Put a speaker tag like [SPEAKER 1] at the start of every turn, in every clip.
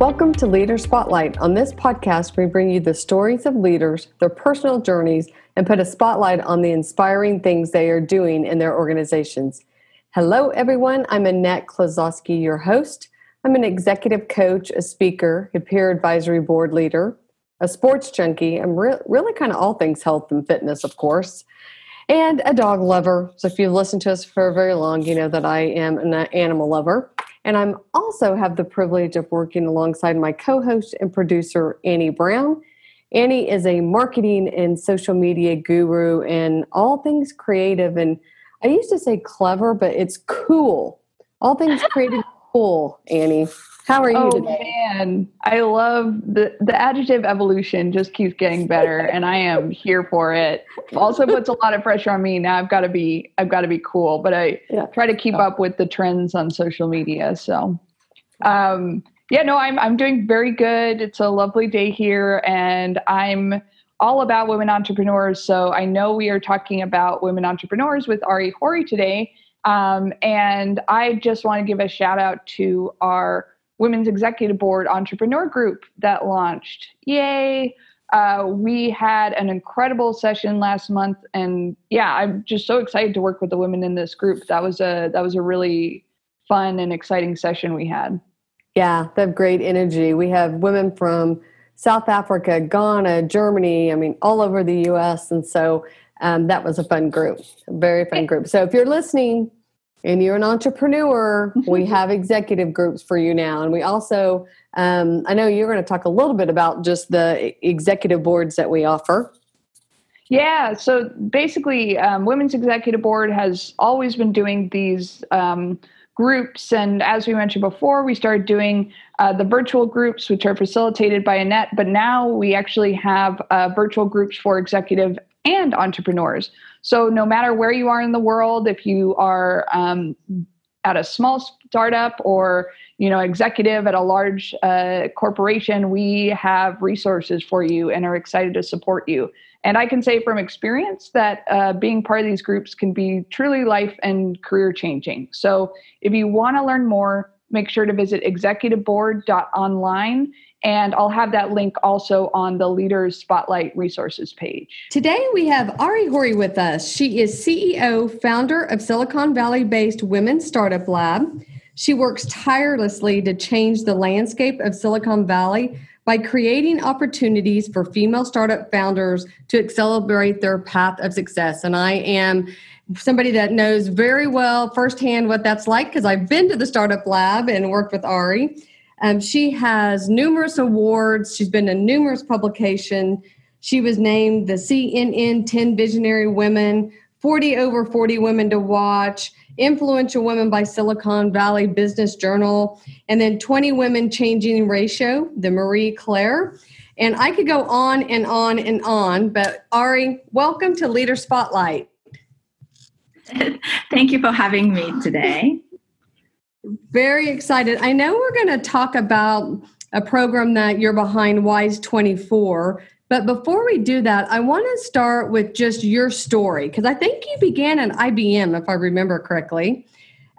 [SPEAKER 1] Welcome to Leader Spotlight. On this podcast, we bring you the stories of leaders, their personal journeys, and put a spotlight on the inspiring things they are doing in their organizations. Hello, everyone. I'm Annette Klozowski, your host. I'm an executive coach, a speaker, a peer advisory board leader, a sports junkie. I'm re- really kind of all things health and fitness, of course, and a dog lover. So if you've listened to us for very long, you know that I am an animal lover. And I'm also have the privilege of working alongside my co-host and producer Annie Brown. Annie is a marketing and social media guru and all things creative and I used to say clever, but it's cool. All things creative cool, Annie. How are you
[SPEAKER 2] oh,
[SPEAKER 1] today?
[SPEAKER 2] man, I love the the adjective evolution just keeps getting better and I am here for it. Also puts a lot of pressure on me. Now I've got to be I've got to be cool, but I yeah. try to keep up with the trends on social media. So um yeah, no, I'm I'm doing very good. It's a lovely day here and I'm all about women entrepreneurs. So I know we are talking about women entrepreneurs with Ari Horie today. Um, and I just want to give a shout out to our Women's Executive Board Entrepreneur Group that launched. Yay! Uh, we had an incredible session last month, and yeah, I'm just so excited to work with the women in this group. That was a that was a really fun and exciting session we had.
[SPEAKER 1] Yeah, they have great energy. We have women from South Africa, Ghana, Germany. I mean, all over the U.S. And so um, that was a fun group, very fun group. So if you're listening, and you're an entrepreneur, we have executive groups for you now. And we also, um, I know you're going to talk a little bit about just the executive boards that we offer.
[SPEAKER 2] Yeah, so basically, um, Women's Executive Board has always been doing these um, groups. And as we mentioned before, we started doing uh, the virtual groups, which are facilitated by Annette. But now we actually have uh, virtual groups for executive and entrepreneurs. So no matter where you are in the world, if you are um, at a small startup or you know executive at a large uh, corporation, we have resources for you and are excited to support you. And I can say from experience that uh, being part of these groups can be truly life and career changing. So if you want to learn more, make sure to visit executiveboard.online and I'll have that link also on the Leaders Spotlight resources page.
[SPEAKER 1] Today we have Ari Horie with us. She is CEO, founder of Silicon Valley based Women's Startup Lab. She works tirelessly to change the landscape of Silicon Valley by creating opportunities for female startup founders to accelerate their path of success. And I am somebody that knows very well firsthand what that's like because I've been to the startup lab and worked with Ari. Um, she has numerous awards. She's been in numerous publications. She was named the CNN 10 Visionary Women, 40 over 40 Women to Watch, Influential Women by Silicon Valley Business Journal, and then 20 Women Changing Ratio, the Marie Claire. And I could go on and on and on, but Ari, welcome to Leader Spotlight.
[SPEAKER 3] Thank you for having me today.
[SPEAKER 1] Very excited. I know we're going to talk about a program that you're behind, Wise 24. But before we do that, I want to start with just your story because I think you began at IBM, if I remember correctly.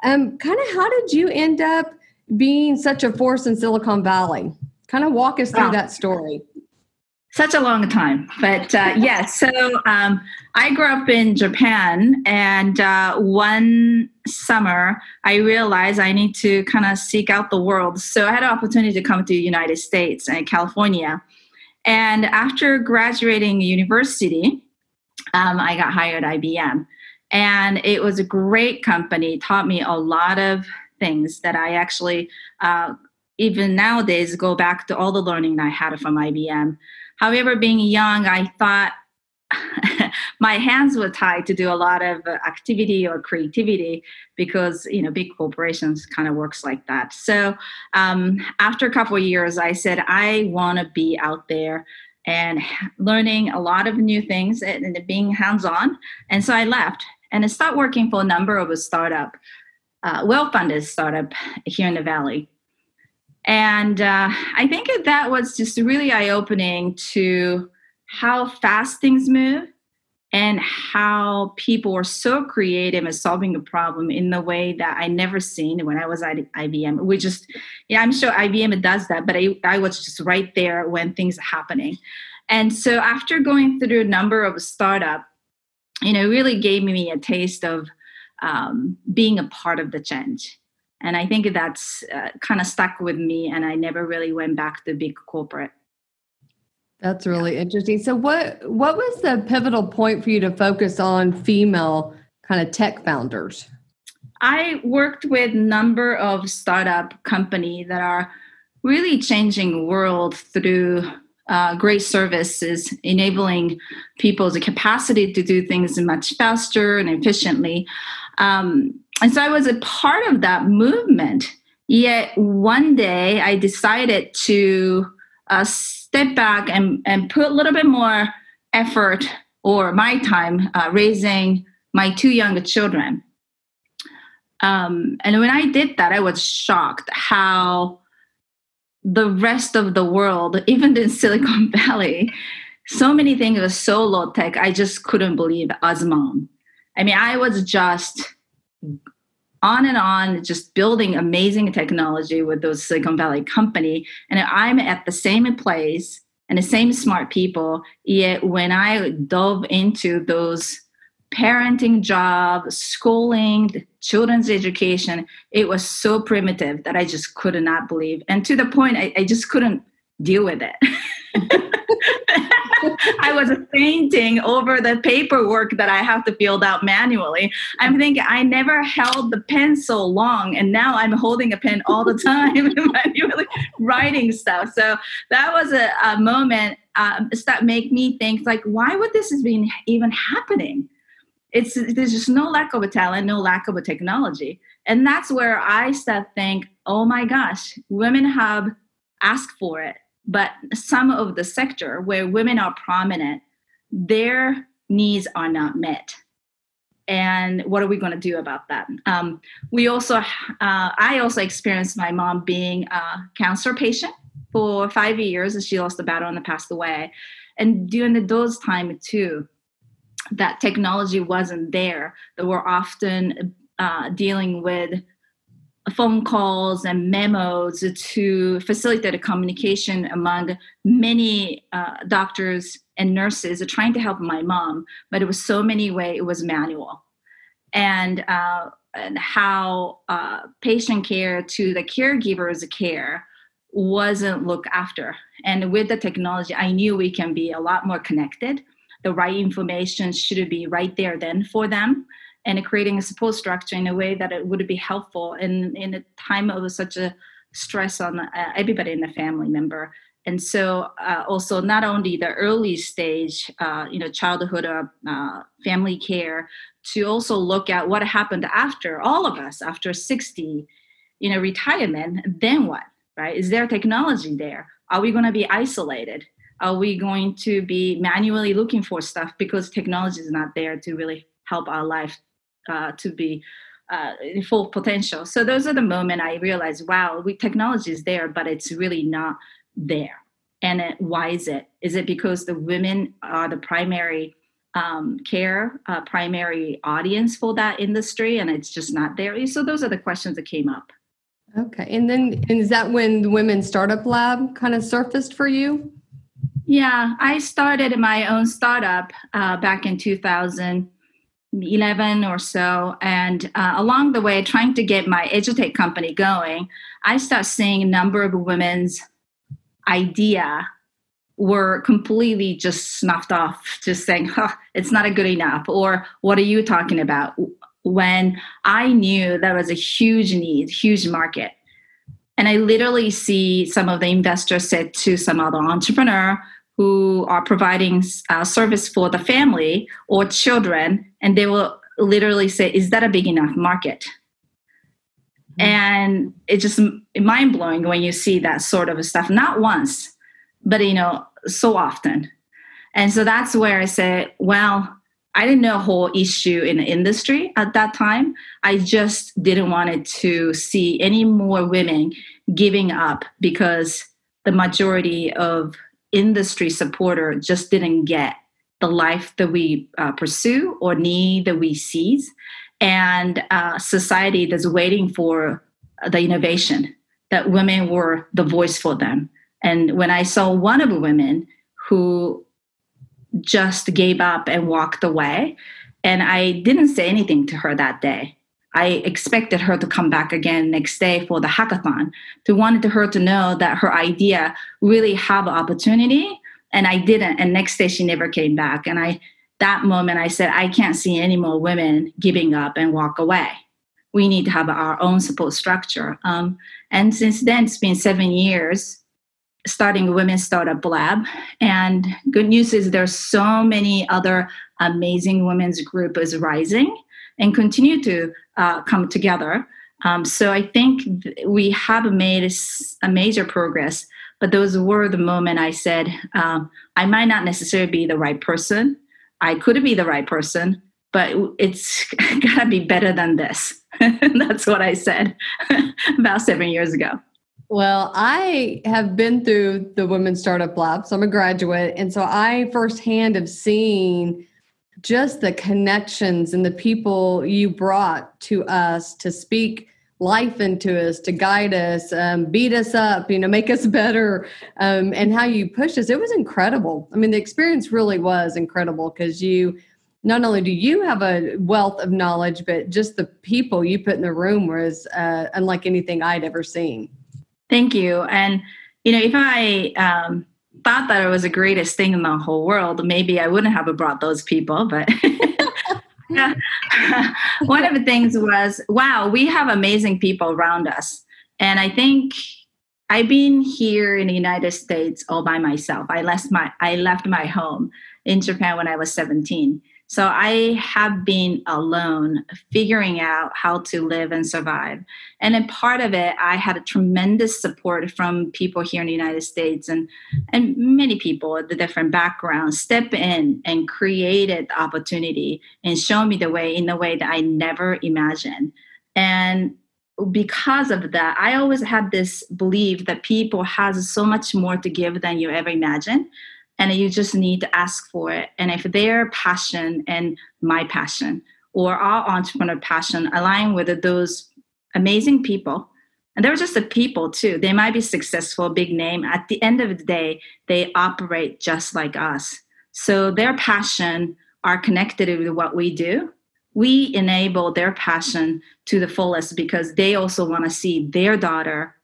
[SPEAKER 1] Um, kind of how did you end up being such a force in Silicon Valley? Kind of walk us through wow. that story
[SPEAKER 3] such a long time but uh, yes so um, i grew up in japan and uh, one summer i realized i need to kind of seek out the world. So i had an opportunity to come to the united states and california. And after graduating university um, i got hired at ibm and it was a great company taught me a lot of things that i actually uh, even nowadays go back to all the learning i had from ibm However, being young, I thought my hands were tied to do a lot of activity or creativity because you know big corporations kind of works like that. So um, after a couple of years, I said I want to be out there and learning a lot of new things and being hands-on. And so I left and I started working for a number of a startup, uh, well-funded startup here in the valley. And uh, I think that was just really eye opening to how fast things move and how people were so creative at solving a problem in the way that I never seen when I was at IBM. We just, yeah, I'm sure IBM does that, but I, I was just right there when things are happening. And so after going through a number of startup, you know, it really gave me a taste of um, being a part of the change. And I think that's uh, kind of stuck with me, and I never really went back to big corporate.
[SPEAKER 1] That's really interesting. So what what was the pivotal point for you to focus on female kind of tech founders?
[SPEAKER 3] I worked with number of startup company that are really changing world through uh, great services, enabling people's capacity to do things much faster and efficiently. Um, and so I was a part of that movement. Yet one day I decided to uh, step back and, and put a little bit more effort or my time uh, raising my two younger children. Um, and when I did that, I was shocked how the rest of the world, even in Silicon Valley, so many things were so low tech. I just couldn't believe as mom. I mean, I was just on and on, just building amazing technology with those Silicon Valley company. And I'm at the same place and the same smart people. Yet when I dove into those parenting job, schooling, children's education, it was so primitive that I just could not believe. And to the point, I, I just couldn't deal with it. I was fainting over the paperwork that I have to fill out manually. I'm thinking I never held the pen so long, and now I'm holding a pen all the time, manually writing stuff. So that was a, a moment um, that made me think like, why would this has been even happening? It's there's just no lack of a talent, no lack of a technology, and that's where I start think, oh my gosh, women have asked for it but some of the sector where women are prominent their needs are not met. And what are we going to do about that? Um, we also uh, i also experienced my mom being a cancer patient for five years and she lost the battle and passed away. And during those time too that technology wasn't there. That we're often uh, dealing with phone calls and memos to facilitate a communication among many uh, doctors and nurses trying to help my mom but it was so many way it was manual. And uh, and how uh, patient care to the caregivers care wasn't looked after. And with the technology i knew we can be a lot more connected. The right information should be right there then for them and creating a support structure in a way that it would be helpful in in a time of such a stress on uh, everybody in the family member. And so uh, also not only the early stage uh, you know childhood or uh, family care to also look at what happened after all of us after 60 you know retirement then what right? Is there technology there? Are we going to be isolated? Are we going to be manually looking for stuff because technology is not there to really help our life uh, to be uh, in full potential. So those are the moment I realized, wow, we, technology is there, but it's really not there. And it, why is it? Is it because the women are the primary um, care, uh, primary audience for that industry, and it's just not there? So those are the questions that came up.
[SPEAKER 1] Okay, and then and is that when the Women's Startup Lab kind of surfaced for you?
[SPEAKER 3] Yeah, I started my own startup uh, back in 2000 11 or so and uh, along the way trying to get my edutech company going i start seeing a number of women's idea were completely just snuffed off just saying huh, it's not a good enough or what are you talking about? When i knew there was a huge need huge market. And i literally see some of the investors said to some other entrepreneur who are providing uh, service for the family or children, and they will literally say, "Is that a big enough market?" Mm-hmm. And it's just mind blowing when you see that sort of stuff. Not once, but you know, so often. And so that's where I said, "Well." I didn't know a whole issue in the industry at that time. I just didn't want it to see any more women giving up because the majority of industry supporter just didn't get the life that we uh, pursue or need that we seize, and uh, society that's waiting for the innovation that women were the voice for them. And when I saw one of the women who just gave up and walked away, and I didn't say anything to her that day. I expected her to come back again next day for the hackathon. To wanted her to know that her idea really have an opportunity, and I didn't. And next day she never came back. And I that moment I said I can't see any more women giving up and walk away. We need to have our own support structure. Um, and since then, it's been seven years starting a women's startup lab. And good news is there's so many other amazing women's group is rising and continue to uh, come together. Um, so I think we have made a major progress, but those were the moment I said um, I might not necessarily be the right person. I could be the right person, but it's gotta be better than this. That's what I said about seven years ago.
[SPEAKER 1] Well, I have been through the Women's Startup Lab, so I'm a graduate. And so I firsthand have seen just the connections and the people you brought to us to speak life into us, to guide us, um, beat us up, you know, make us better, um, and how you pushed us. It was incredible. I mean, the experience really was incredible because you not only do you have a wealth of knowledge, but just the people you put in the room was uh, unlike anything I'd ever seen.
[SPEAKER 3] Thank you. And, you know, if I, um, thought that it was the greatest thing in the whole world, maybe I wouldn't have brought those people. But one of the things was, wow, we have amazing people around us. And I think I've been here in the United States all by myself. I left my I left my home in Japan when I was 17. So I have been alone figuring out how to live and survive. And in part of it, I had a tremendous support from people here in the United States and, and many people with the different backgrounds step in and created the opportunity and show me the way in a way that I never imagined. And because of that, I always had this belief that people has so much more to give than you ever imagine and you just need to ask for it. And if their passion and my passion or our entrepreneur passion align with those amazing people and they're just the people too they might be successful big name. At the end of the day they operate just like us. So their passion are connected with what we do. We enable their passion to the fullest because they also want to see their daughter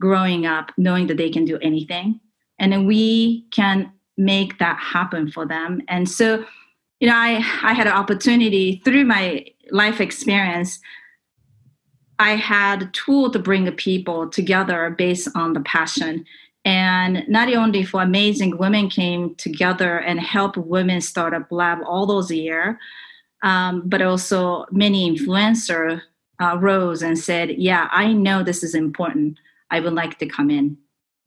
[SPEAKER 3] growing up knowing that they can do anything. And then we can make that happen for them. And so you know i i had an opportunity through my life experience i had a tool to bring the people together based on the passion. And not only for amazing women came together and help women start up lab all those years um, but also many influencer uh, rose and said yeah i know this is important. I would like to come in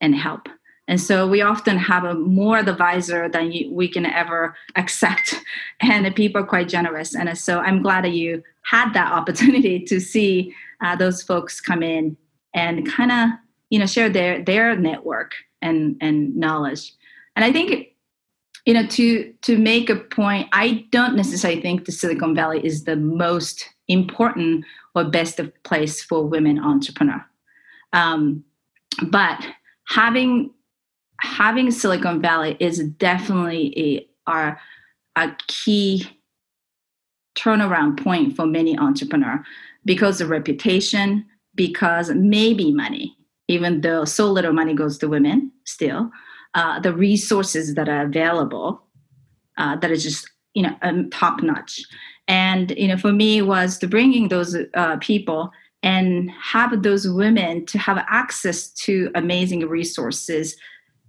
[SPEAKER 3] and help and so we often have a more advisor than you, we can ever accept. And the people are quite generous. And so I'm glad that you had that opportunity to see uh, those folks come in and kind of, you know, share their, their network and, and knowledge. And I think, you know, to, to make a point, I don't necessarily think the Silicon Valley is the most important or best place for women entrepreneur. Um, but having having Silicon Valley is definitely a, a key turnaround point for many entrepreneur because of reputation, because maybe money, even though so little money goes to women still, uh, the resources that are available uh, that are just you know um, top notch. And you know, for me, was to bringing those uh, people and have those women to have access to amazing resources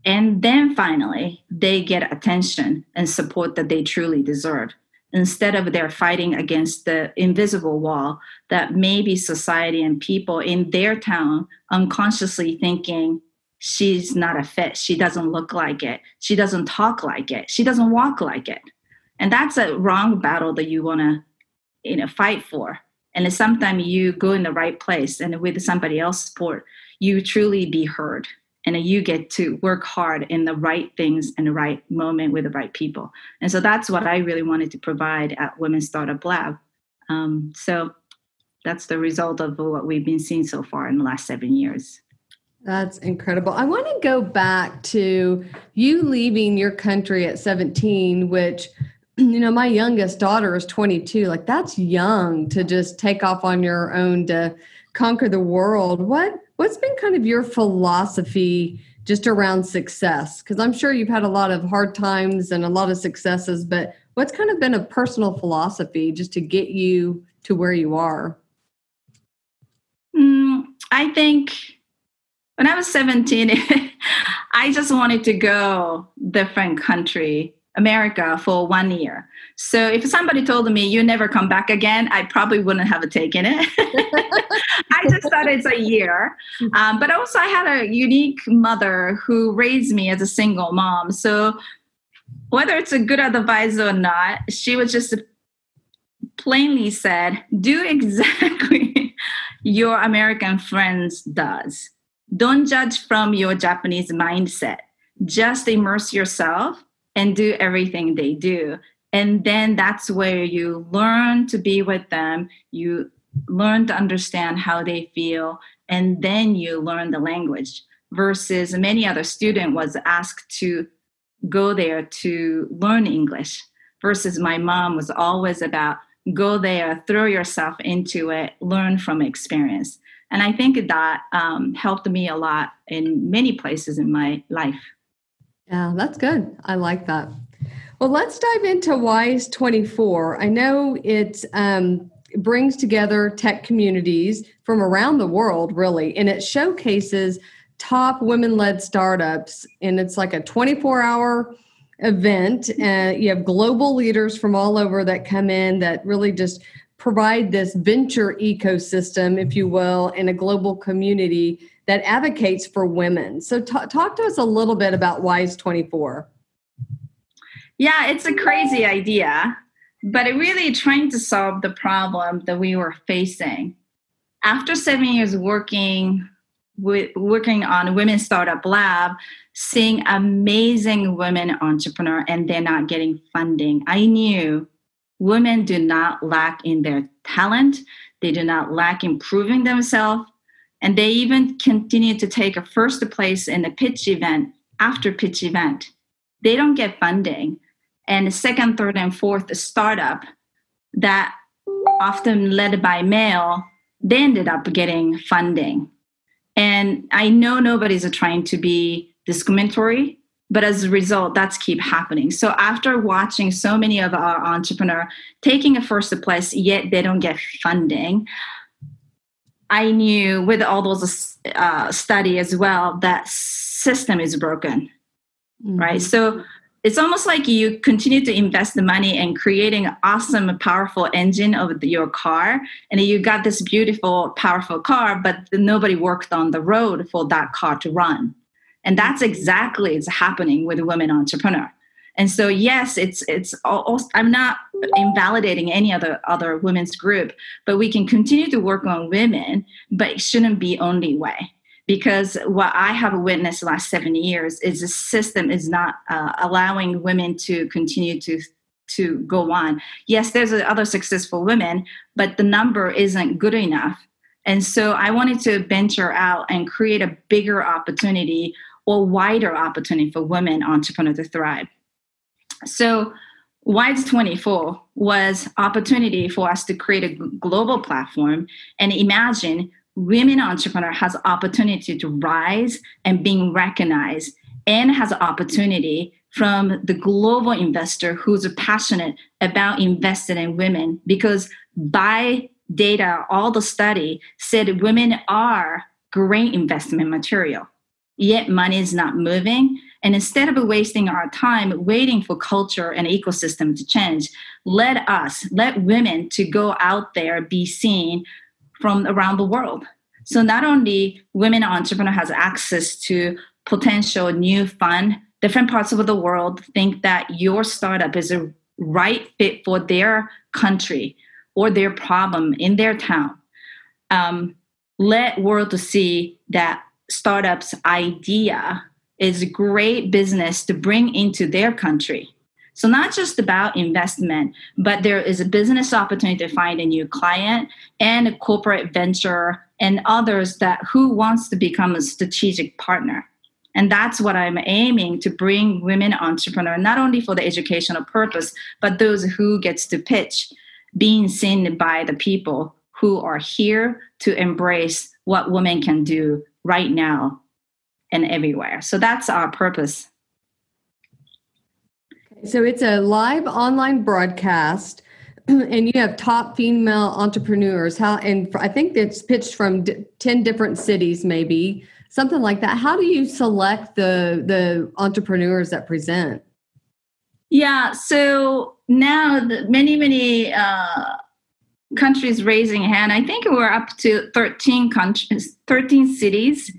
[SPEAKER 3] and then finally, they get attention and support that they truly deserve. Instead of they're fighting against the invisible wall that maybe society and people in their town unconsciously thinking she's not a fit she doesn't look like it she doesn't talk like it she doesn't walk like it. And that's a wrong battle that you want to you know fight for. And sometimes you go in the right place and with somebody else's support you truly be heard and you get to work hard in the right things and the right moment with the right people. And so that's what I really wanted to provide at Women's Startup Lab. Um, so that's the result of what we've been seeing so far in the last seven years.
[SPEAKER 1] That's incredible. I want to go back to you leaving your country at 17, which, you know, my youngest daughter is 22. Like, that's young to just take off on your own to conquer the world. What What's been kind of your philosophy just around success? Because I'm sure you've had a lot of hard times and a lot of successes, but what's kind of been a personal philosophy just to get you to where you are?
[SPEAKER 3] Mm, I think when I was 17, I just wanted to go different country, America, for one year. So if somebody told me you never come back again, I probably wouldn't have taken it. I just thought it's a year. Um, but also, I had a unique mother who raised me as a single mom. So whether it's a good advice or not, she was just plainly said, do exactly your American friends does. Don't judge from your Japanese mindset. Just immerse yourself and do everything they do. And then that's where you learn to be with them. You learn to understand how they feel and then you learn the language. Versus many other student was asked to go there to learn english. Versus my mom was always about go there throw yourself into it learn from experience. And i think that um, helped me a lot in many places in my life
[SPEAKER 1] yeah that's good i like that well, let's dive into WISE 24. I know it um, brings together tech communities from around the world, really, and it showcases top women led startups. And it's like a 24 hour event. Uh, you have global leaders from all over that come in that really just provide this venture ecosystem, if you will, in a global community that advocates for women. So, t- talk to us a little bit about WISE 24.
[SPEAKER 3] Yeah, it's a crazy idea, but it really trying to solve the problem that we were facing. After seven years working working on Women Startup Lab, seeing amazing women entrepreneur and they're not getting funding, I knew women do not lack in their talent, they do not lack improving themselves, and they even continue to take a first place in the pitch event after pitch event. They don't get funding and second, third, and fourth startup that often led by male, they ended up getting funding. And I know nobody's trying to be discriminatory, but as a result, that's keep happening. So after watching so many of our entrepreneur taking a first place, yet they don't get funding, I knew with all those uh, study as well that system is broken, mm-hmm. right? So it's almost like you continue to invest the money and creating an awesome powerful engine of your car and you got this beautiful powerful car but nobody worked on the road for that car to run and that's exactly what's happening with women entrepreneur and so yes it's it's also, i'm not invalidating any other other women's group but we can continue to work on women but it shouldn't be only way because what I have witnessed the last seven years is the system is not uh, allowing women to continue to to go on. Yes, there's other successful women, but the number isn't good enough. And so I wanted to venture out and create a bigger opportunity or wider opportunity for women entrepreneurs to thrive. So WISE 24 was opportunity for us to create a global platform and imagine women entrepreneur has opportunity to rise and being recognized and has opportunity from the global investor who's passionate about investing in women because by data all the study said women are great investment material yet money is not moving and instead of wasting our time waiting for culture and ecosystem to change let us let women to go out there be seen from around the world. So not only women entrepreneur has access to potential new fund, different parts of the world think that your startup is a right fit for their country or their problem in their town. Um, let world to see that startup's idea is a great business to bring into their country. So not just about investment, but there is a business opportunity to find a new client and a corporate venture and others that who wants to become a strategic partner. And that's what I'm aiming to bring women entrepreneur, not only for the educational purpose, but those who gets to pitch, being seen by the people who are here to embrace what women can do right now and everywhere. So that's our purpose.
[SPEAKER 1] So it's a live online broadcast and you have top female entrepreneurs how and i think it's pitched from 10 different cities maybe something like that how do you select the the entrepreneurs that present
[SPEAKER 3] yeah so now the many many uh, countries raising hand i think we're up to 13 countries 13 cities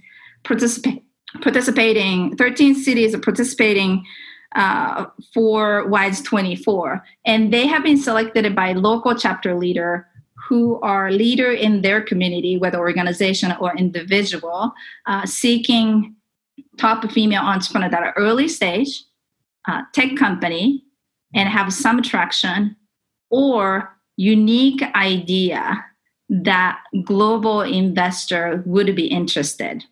[SPEAKER 3] participate participating 13 cities are participating uh, for WISE 24. And they have been selected by local chapter leader who are leader in their community, whether organization or individual, uh, seeking top female entrepreneur that early stage, uh, tech company, and have some traction or unique idea that global investor would be interested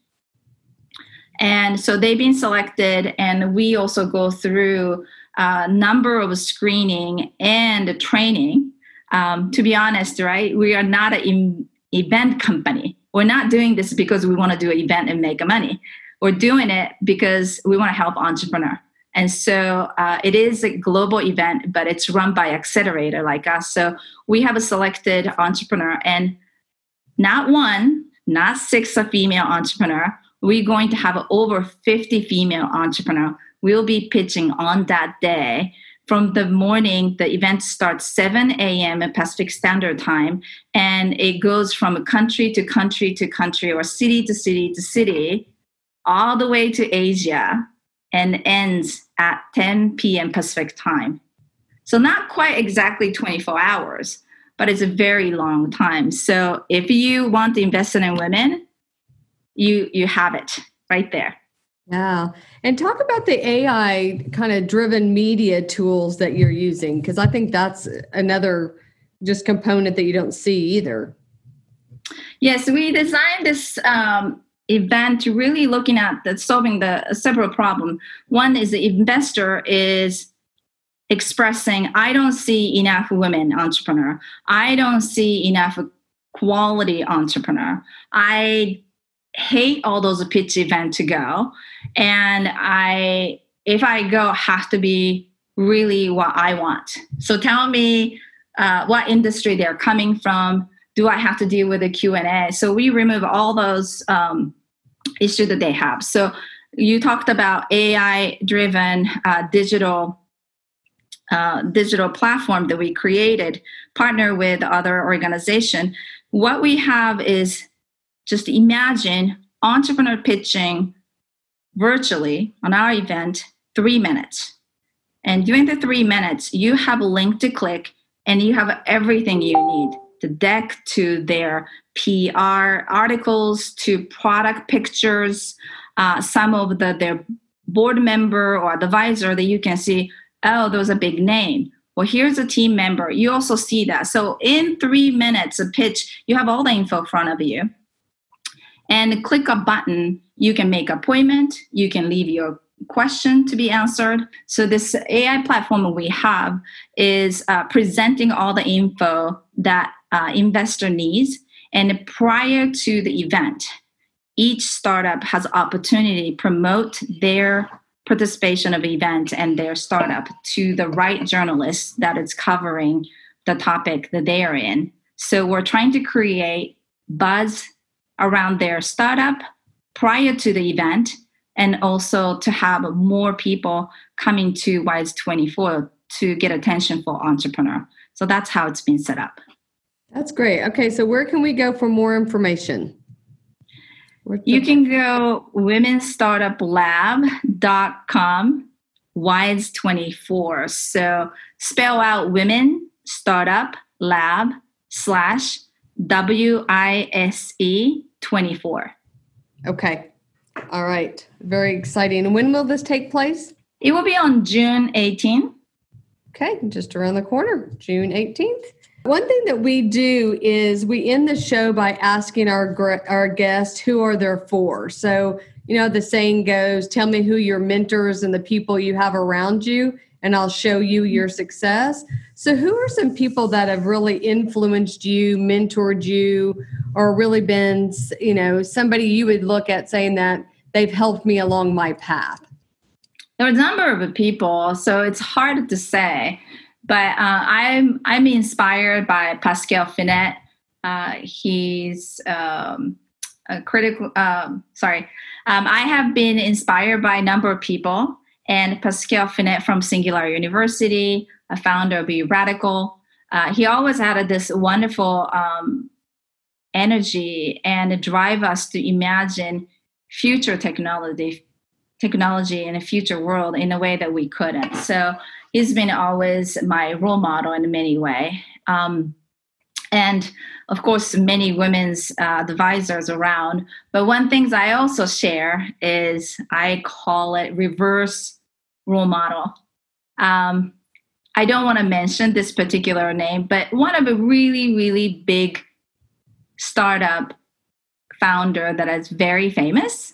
[SPEAKER 3] and so they've been selected, and we also go through a number of screening and training. Um, to be honest, right, we are not an event company. We're not doing this because we want to do an event and make money. We're doing it because we want to help entrepreneur. And so uh, it is a global event, but it's run by accelerator like us. So we have a selected entrepreneur, and not one, not six a female entrepreneur we're going to have over 50 female entrepreneurs. We'll be pitching on that day. From the morning, the event starts 7 a.m. Pacific Standard Time, and it goes from country to country to country or city to city to city, all the way to Asia, and ends at 10 p.m. Pacific Time. So, not quite exactly 24 hours, but it's a very long time. So, if you want to invest in women, you you have it right there.
[SPEAKER 1] Yeah. And talk about the ai kind of driven media tools that you're using because i think that's another just component that you don't see either.
[SPEAKER 3] Yes we designed this um, event really looking at the solving the several problem. One is the investor is expressing i don't see enough women entrepreneur. I don't see enough quality entrepreneur. I hate all those pitch events to go. And i if i go have to be really what i want. So tell me uh, what industry they're coming from. Do i have to deal with a? Q&a so we remove all those um, issues that they have. So you talked about ai driven uh, digital uh, digital platform that we created partner with other organization. What we have is just imagine entrepreneur pitching virtually on our event three minutes. And during the three minutes, you have a link to click and you have everything you need the deck to their PR articles to product pictures, uh, some of the, their board member or advisor that you can see, oh, there's a big name. Well, here's a team member. You also see that. So in three minutes of pitch, you have all the info in front of you and click a button. You can make appointment. You can leave your question to be answered. So this ai platform we have is uh, presenting all the info that uh, investor needs. And prior to the event each startup has opportunity promote their participation of event and their startup to the right journalist that is covering the topic that they are in. So we're trying to create buzz around their startup prior to the event and also to have more people coming to wise 24 to get attention for entrepreneur. So that's how it's been set up.
[SPEAKER 1] That's great. Okay so where can we go for more information?
[SPEAKER 3] You can go womenstartuplab.com wise 24 so spell out women startup lab slash w-i-s-e 24.
[SPEAKER 1] Okay. All right. Very exciting. And when will this take place?
[SPEAKER 3] It will be on June 18th.
[SPEAKER 1] Okay, just around the corner, June 18th. One thing that we do is we end the show by asking our our guests who are there for. So, you know, the saying goes, tell me who your mentors and the people you have around you and I'll show you your success. So, who are some people that have really influenced you, mentored you, or really been, you know, somebody you would look at saying that they've helped me along my path?
[SPEAKER 3] There are a number of people, so it's hard to say. But uh, I'm I'm inspired by Pascal Finette. Uh, he's um, a critical. Um, sorry, um, I have been inspired by a number of people, and Pascal Finette from Singularity University, a founder of Be Radical. Uh, he always had this wonderful um, energy and drive us to imagine future technology technology in a future world in a way that we couldn't. So he's been always my role model in many way. Um, and of course many women's uh, advisors around. But one things i also share is i call it reverse role model. Um, i don't want to mention this particular name but one of a really really big startup founder that is very famous.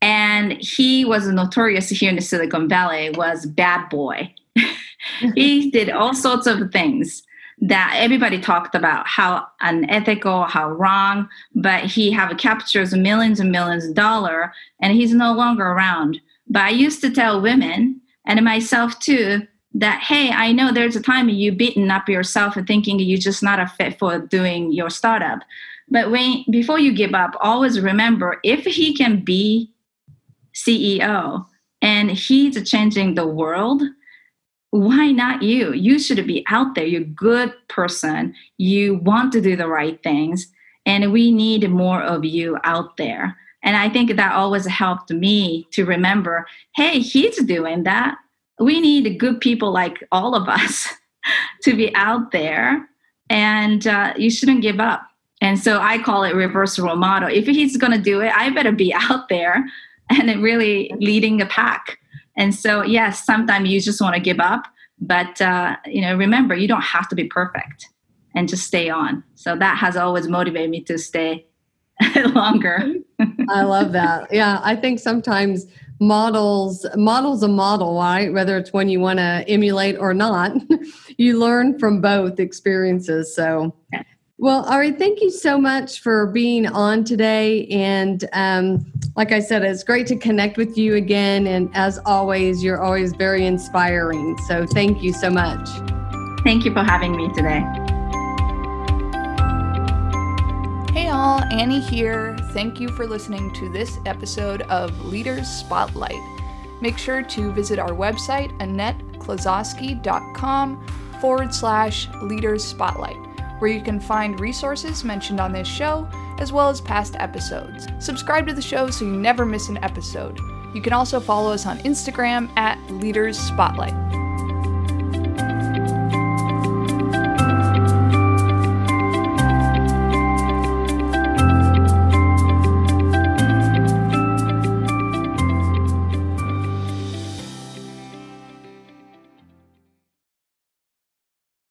[SPEAKER 3] And he was notorious here in the silicon valley was bad boy. He did all sorts of things that everybody talked about how unethical how wrong but he have captures millions and millions of dollar and he's no longer around. But i used to tell women and myself too that hey i know there's a time you beaten up yourself and thinking you're just not a fit for doing your startup but when before you give up always remember if he can be ceo and he's changing the world why not you? You should be out there. You're a good person. You want to do the right things. And we need more of you out there. And I think that always helped me to remember hey, he's doing that. We need good people like all of us to be out there. And uh, you shouldn't give up. And so I call it reverse role model. If he's going to do it, I better be out there and really leading the pack. And so, yes, sometimes you just want to give up, but uh, you know, remember, you don't have to be perfect, and just stay on. So that has always motivated me to stay longer.
[SPEAKER 1] I love that. Yeah, I think sometimes models models a model right whether it's one you want to emulate or not you learn from both experiences so yeah. well, Ari, thank you so much for being on today. And um, like I said, it's great to connect with you again. And as always, you're always very inspiring. So thank you so much.
[SPEAKER 3] Thank you for having me today.
[SPEAKER 2] Hey, all, Annie here. Thank you for listening to this episode of Leaders Spotlight. Make sure to visit our website, AnnetteKlazowski.com forward slash Leaders Spotlight where you can find resources mentioned on this show, as well as past episodes. Subscribe to the show so you never miss an episode. You can also follow us on Instagram at Leaders Spotlight.